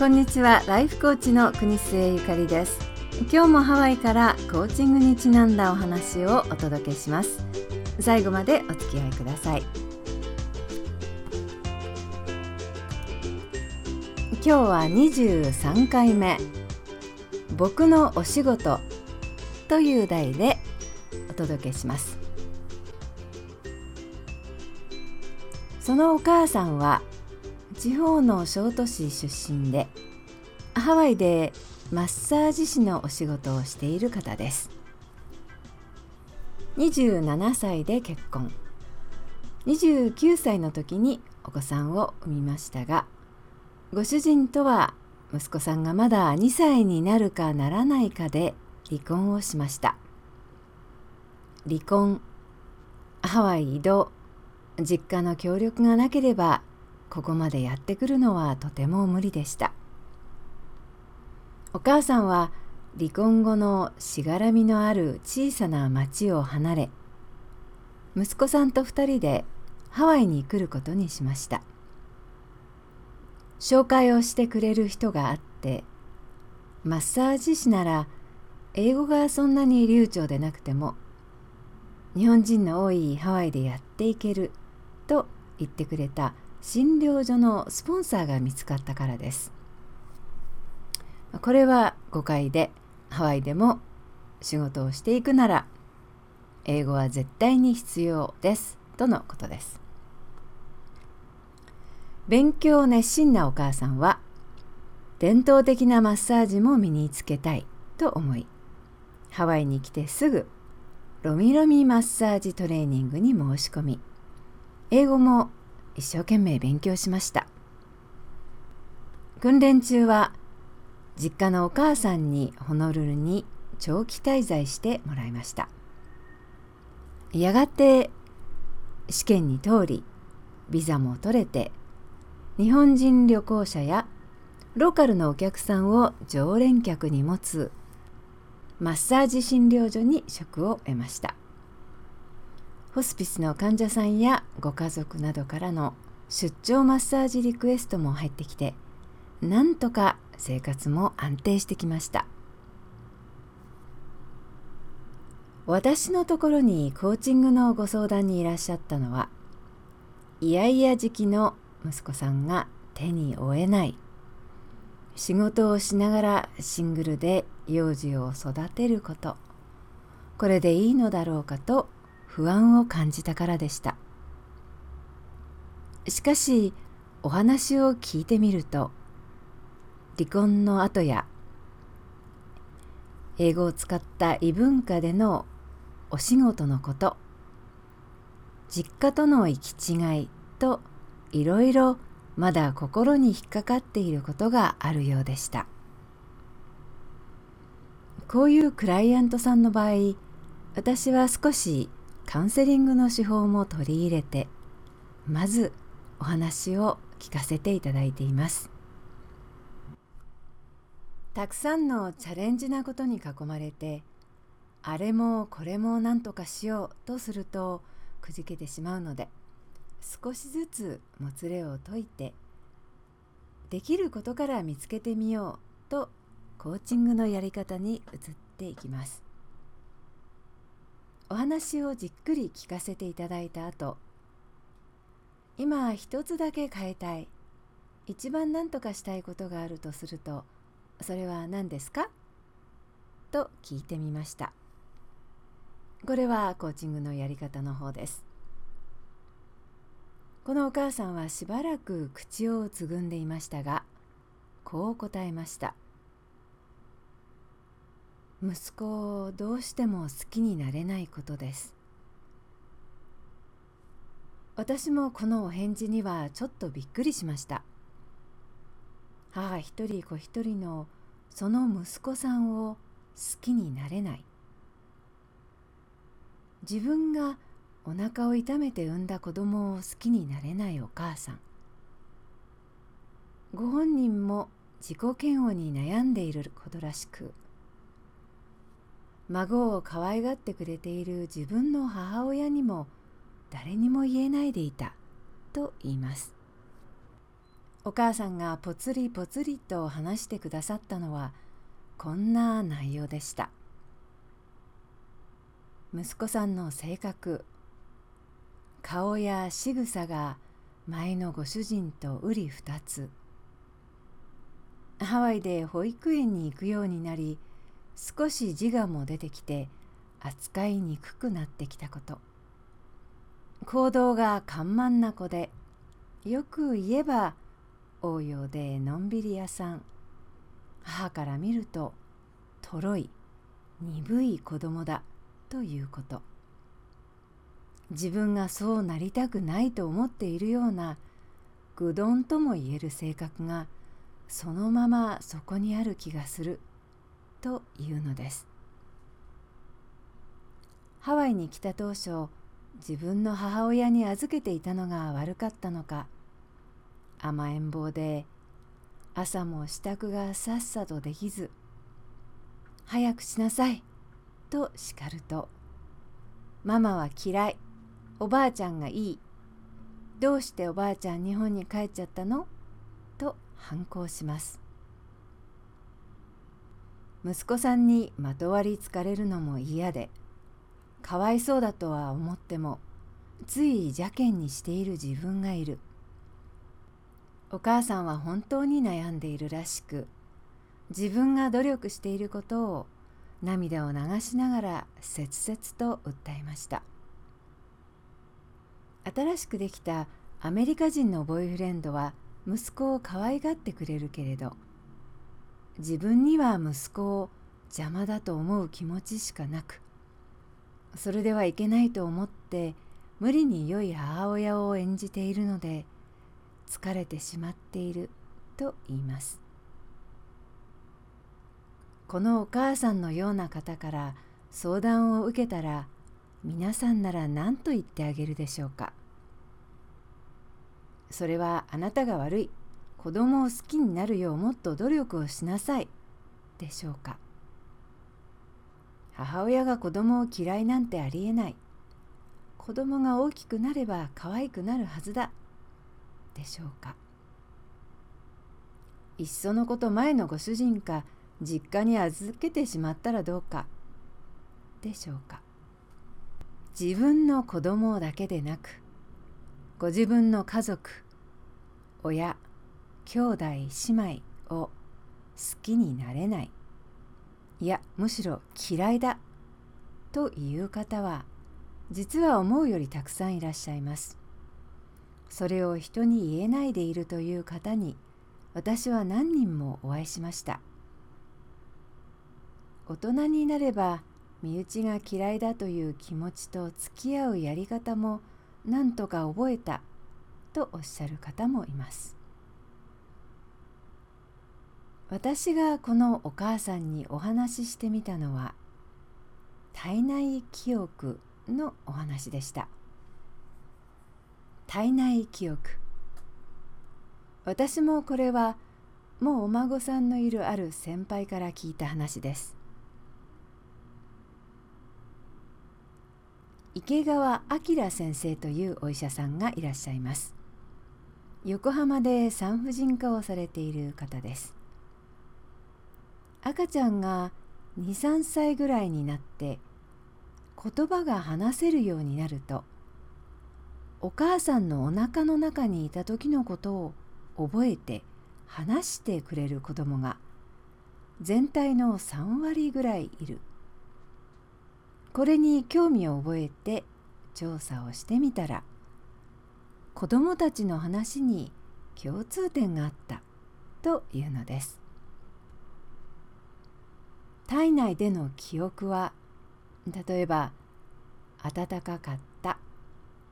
こんにちは。ライフコーチの国末ゆかりです。今日もハワイからコーチングにちなんだお話をお届けします。最後までお付き合いください。今日は23回目。僕のお仕事という題でお届けします。そのお母さんは地方の小都市出身でハワイでマッサージ師のお仕事をしている方です。27歳で結婚。29歳の時にお子さんを産みましたがご主人とは息子さんがまだ2歳になるかならないかで離婚をしました。離婚ハワイ移動実家の協力がなければここまでやってくるのはとても無理でした。お母さんは離婚後のしがらみのある小さな町を離れ息子さんと2人でハワイに来ることにしました。紹介をしてくれる人があってマッサージ師なら英語がそんなに流暢でなくても日本人の多いハワイでやっていけると言ってくれた診療所のスポンサーが見つかったからです。これは誤解でハワイでも仕事をしていくなら英語は絶対に必要ですとのことです。勉強熱心なお母さんは伝統的なマッサージも身につけたいと思いハワイに来てすぐロミロミマッサージトレーニングに申し込み英語も一生懸命勉強しました。訓練中は実家のお母さんにホノルルに長期滞在してもらいました。やがて試験に通りビザも取れて日本人旅行者やローカルのお客さんを常連客に持つマッサージ診療所に職を得ました。ホスピスの患者さんやご家族などからの出張マッサージリクエストも入ってきてなんとか生活も安定してきました。私のところにコーチングのご相談にいらっしゃったのはイヤイヤ時期の息子さんが手に負えない。仕事をしながらシングルで幼児を育てること。これでいいのだろうかと不安を感じたからでした。しかしお話を聞いてみると離婚の後や英語を使った異文化でのお仕事のこと実家との行き違いといろいろまだ心に引っかかっていることがあるようでした。こういうクライアントさんの場合私は少しカウンセリングの手法も取り入れてまずお話を聞かせていただいています。たくさんのチャレンジなことに囲まれてあれもこれも何とかしようとするとくじけてしまうので少しずつもつれを解いてできることから見つけてみようとコーチングのやり方に移っていきます。お話をじっくり聞かせていただいた後今一つだけ変えたい。一番何とかしたいことがあるとするとそれは何ですか？と聞いてみました。これはコーチングのやり方の方です。このお母さんはしばらく口をつぐんでいましたがこう答えました「息子をどうしても好きになれないことです。私もこのお返事にはちょっとびっくりしました。母一人子一人のその息子さんを好きになれない。自分がお腹を痛めて産んだ子供を好きになれないお母さん。ご本人も自己嫌悪に悩んでいることらしく孫を可愛がってくれている自分の母親にも誰にも言えないでいたと言います。お母さんがぽつりぽつりと話してくださったのはこんな内容でした。息子さんの性格顔や仕草が前のご主人とうり二つ。ハワイで保育園に行くようになり少し自我も出てきて扱いにくくなってきたこと。行動が緩慢な子でよく言えば応用でのんびり屋さん。母から見るととろい鈍い子供だということ。自分がそうなりたくないと思っているような愚鈍とも言える性格がそのままそこにある気がする。というのですハワイに来た当初自分の母親に預けていたのが悪かったのか甘えん坊で朝も支度がさっさとできず「早くしなさい」と叱ると「ママは嫌いおばあちゃんがいいどうしておばあちゃん日本に帰っちゃったの?」と反抗します息子さんにまとわりつかれるのも嫌でかわいそうだとは思ってもつい邪険にしている自分がいる。お母さんは本当に悩んでいるらしく自分が努力していることを涙を流しながら切々と訴えました。新しくできたアメリカ人のボーイフレンドは息子を可愛がってくれるけれど自分には息子を邪魔だと思う気持ちしかなくそれではいけないと思って無理に良い母親を演じているので疲れてしまっていると言います。このお母さんのような方から相談を受けたら皆さんなら何と言ってあげるでしょうか。それはあなたが悪い。子供を好きになるようもっと努力をしなさい。でしょうか。母親が子供を嫌いなんてありえない。子供が大きくなれば可愛くなるはずだ。でしょうか。いっそのこと前のご主人か実家に預けてしまったらどうか。でしょうか。自分の子供だけでなくご自分の家族親兄弟姉妹を好きになれないいやむしろ嫌いだという方は実は思うよりたくさんいらっしゃいます。それを人に言えないでいるという方に私は何人もお会いしました。大人になれば身内が嫌いだという気持ちと付き合うやり方も何とか覚えたとおっしゃる方もいます。私がこのお母さんにお話ししてみたのは体内記憶のお話でした。体内記憶。私もこれはもうお孫さんのいるある先輩から聞いた話です。池川明先生というお医者さんがいらっしゃいます。横浜で産婦人科をされている方です。赤ちゃんが23歳ぐらいになって言葉が話せるようになるとお母さんのおなかの中にいた時のことを覚えて話してくれる子供が全体の3割ぐらいいる。これに興味を覚えて調査をしてみたら子供たちの話に共通点があったというのです。体内での記憶は例えば「暖かかった」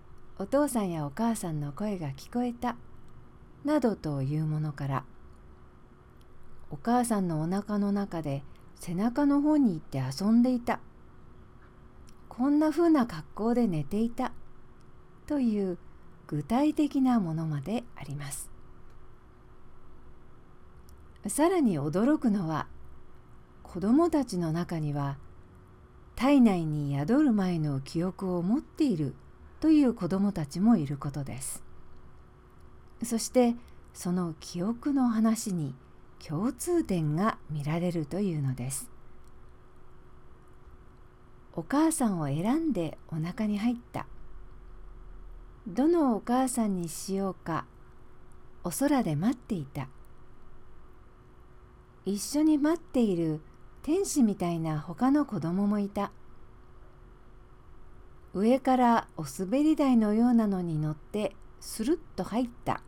「お父さんやお母さんの声が聞こえた」などというものからお母さんのおなかの中で背中の方に行って遊んでいたこんなふうな格好で寝ていたという具体的なものまであります。さらに驚くのは子供たちの中には体内に宿る前の記憶を持っているという子供たちもいることです。そしてその記憶の話に共通点が見られるというのです。お母さんを選んでお腹に入った。どのお母さんにしようかお空で待っていた。一緒に待っている天使みたいな他の子供もいた。上からお滑り台のようなのに乗ってスルッと入った。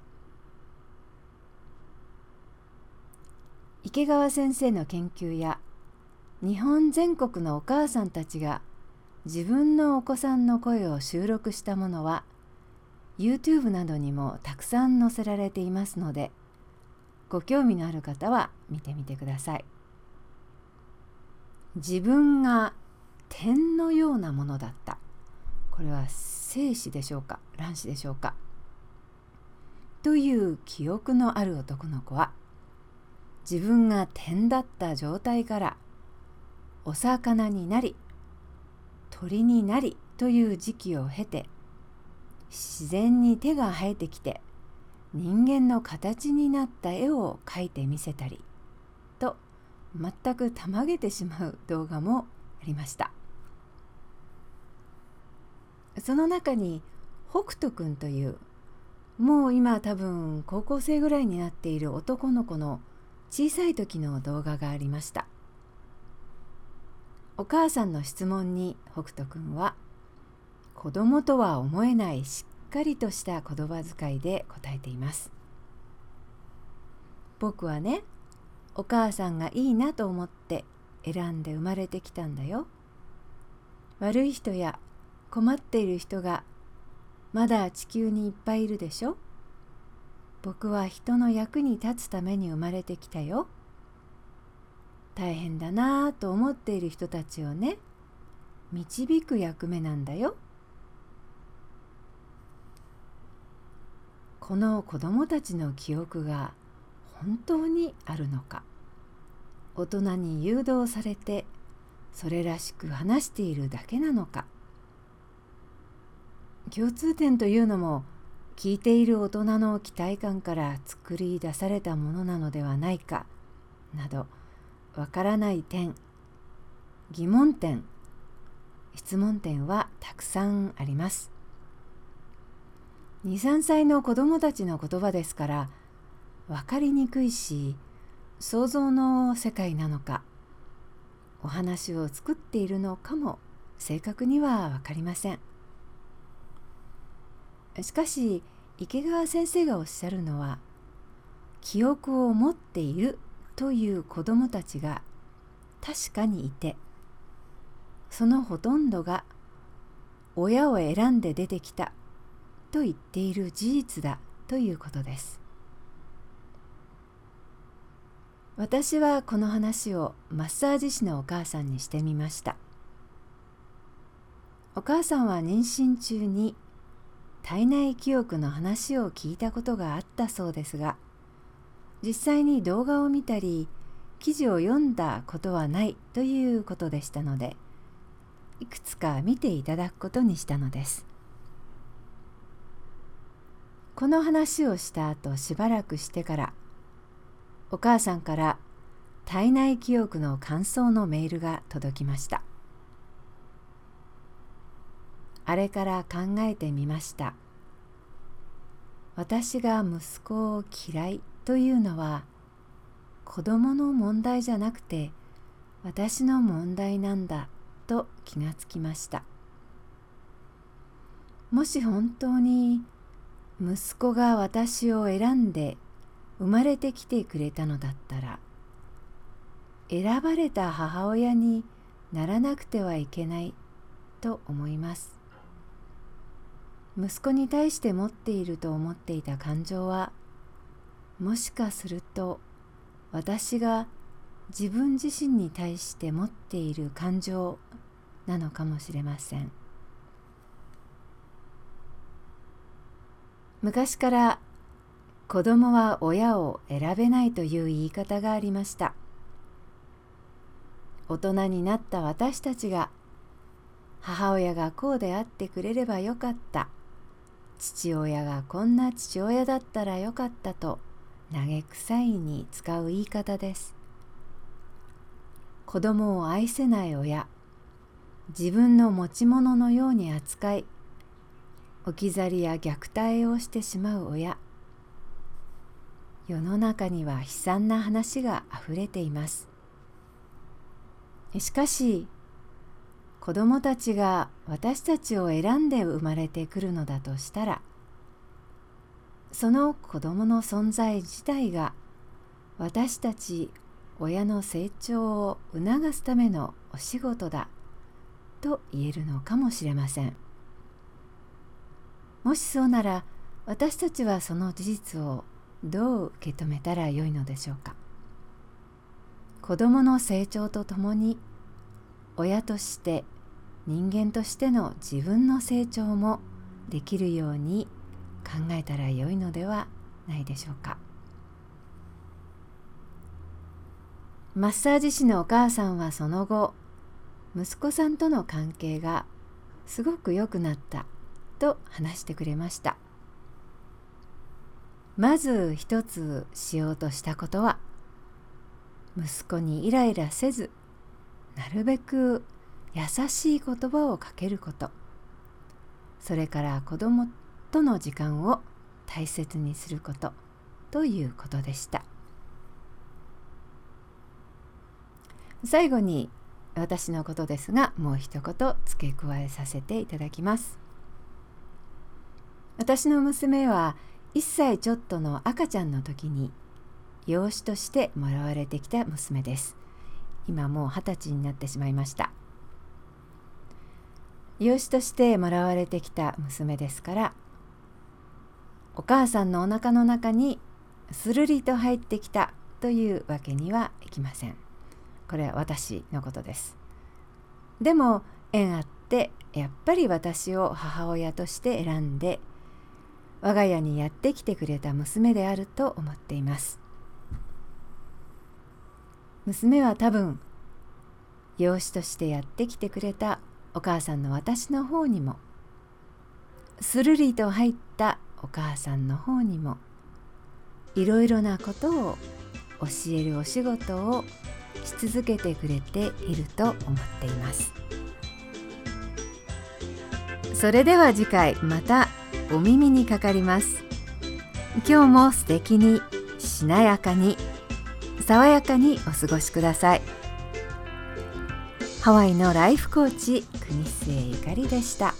池川先生の研究や日本全国のお母さんたちが自分のお子さんの声を収録したものは YouTube などにもたくさん載せられていますのでご興味のある方は見てみてください。自分が点のようなものだった。これは精子でしょうか？卵子でしょうか？という記憶のある男の子は自分が点だった状態からお魚になり鳥になりという時期を経て自然に手が生えてきて人間の形になった絵を描いてみせたり全くたまげてしまう動画もありました。その中に北斗くんというもう今多分高校生ぐらいになっている男の子の小さい時の動画がありました。お母さんの質問に北斗くんは子供とは思えないしっかりとした言葉遣いで答えています。僕はねお母さんがいいなと思って選んで生まれてきたんだよ悪い人や困っている人がまだ地球にいっぱいいるでしょ僕は人の役に立つために生まれてきたよ。大変だなぁと思っている人たちをね導く役目なんだよ。この子供たちの記憶が本当にあるのか。大人に誘導されてそれらしく話しているだけなのか。共通点というのも聞いている大人の期待感から作り出されたものなのではないかなどわからない点疑問点質問点はたくさんあります。23歳の子どもたちの言葉ですから分かりにくいし想像の世界なのかお話を作っているのかも正確には分かりません。しかし池川先生がおっしゃるのは記憶を持っているという子どもたちが確かにいてそのほとんどが親を選んで出てきたと言っている事実だということです私はこの話をマッサージ師のお母さんにしてみました。お母さんは妊娠中に体内記憶の話を聞いたことがあったそうですが実際に動画を見たり記事を読んだことはないということでしたのでいくつか見ていただくことにしたのです。この話をした後しばらくしてからお母さんから体内記憶の感想のメールが届きましたあれから考えてみました。私が息子を嫌いというのは子供の問題じゃなくて私の問題なんだと気がつきました。もし本当に息子が私を選んで生まれてきてくれたのだったら選ばれた母親にならなくてはいけないと思います。息子に対して持っていると思っていた感情はもしかすると私が自分自身に対して持っている感情なのかもしれません昔から子供は親を選べないという言い方がありました。大人になった私たちが母親がこうであってくれればよかった。父親がこんな父親だったらよかったと嘆くさいに使う言い方です。子供を愛せない親自分の持ち物のように扱い置き去りや虐待をしてしまう親世の中には悲惨な話があふれています。しかし子供たちが私たちを選んで生まれてくるのだとしたらその子供の存在自体が私たち親の成長を促すためのお仕事だと言えるのかもしれません。もしそうなら私たちはその事実をどう受け止めたらよいのでしょうか？子どもの成長とともに親として人間としての自分の成長もできるように考えたらよいのではないでしょうか？マッサージ師のお母さんはその後息子さんとの関係がすごく良くなったと話してくれました。まず一つしようとしたことは息子にイライラせずなるべく優しい言葉をかけること。それから子供との時間を大切にすることということでした。最後に私のことですがもう一言付け加えさせていただきます。私の娘は1歳ちょっとの赤ちゃんの時に養子としてもらわれてきた娘です今もう二十歳になってしまいました養子としてもらわれてきた娘ですからお母さんのお腹の中にするりと入ってきたというわけにはいきません。これは私のことです。でも縁あってやっぱり私を母親として選んで我が家にやってきてくれた娘であると思っています。娘は多分養子としてやってきてくれたお母さんの私の方にもするりと入ったお母さんの方にもいろいろなことを教えるお仕事をし続けてくれていると思っていますそれでは次回またお耳にかかります今日も素敵にしなやかに爽やかにお過ごしくださいハワイのライフコーチ国末ゆかりでした。